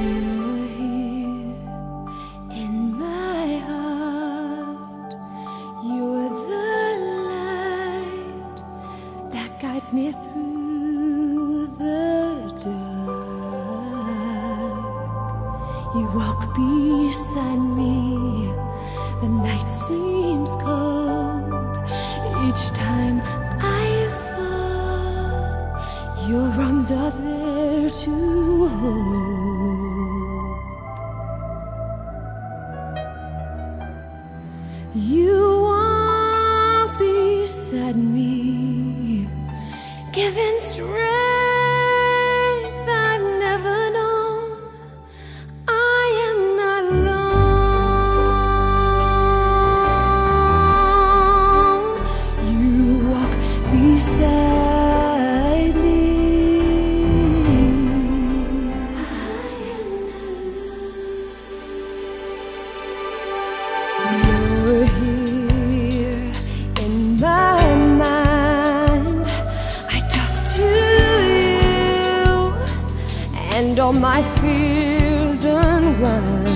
in my heart, you're the land that guides me through the dark. You walk beside me, the night seems cold. Each time I fall, your arms are there to hold. You walk beside me, giving strength. all my fears unwind.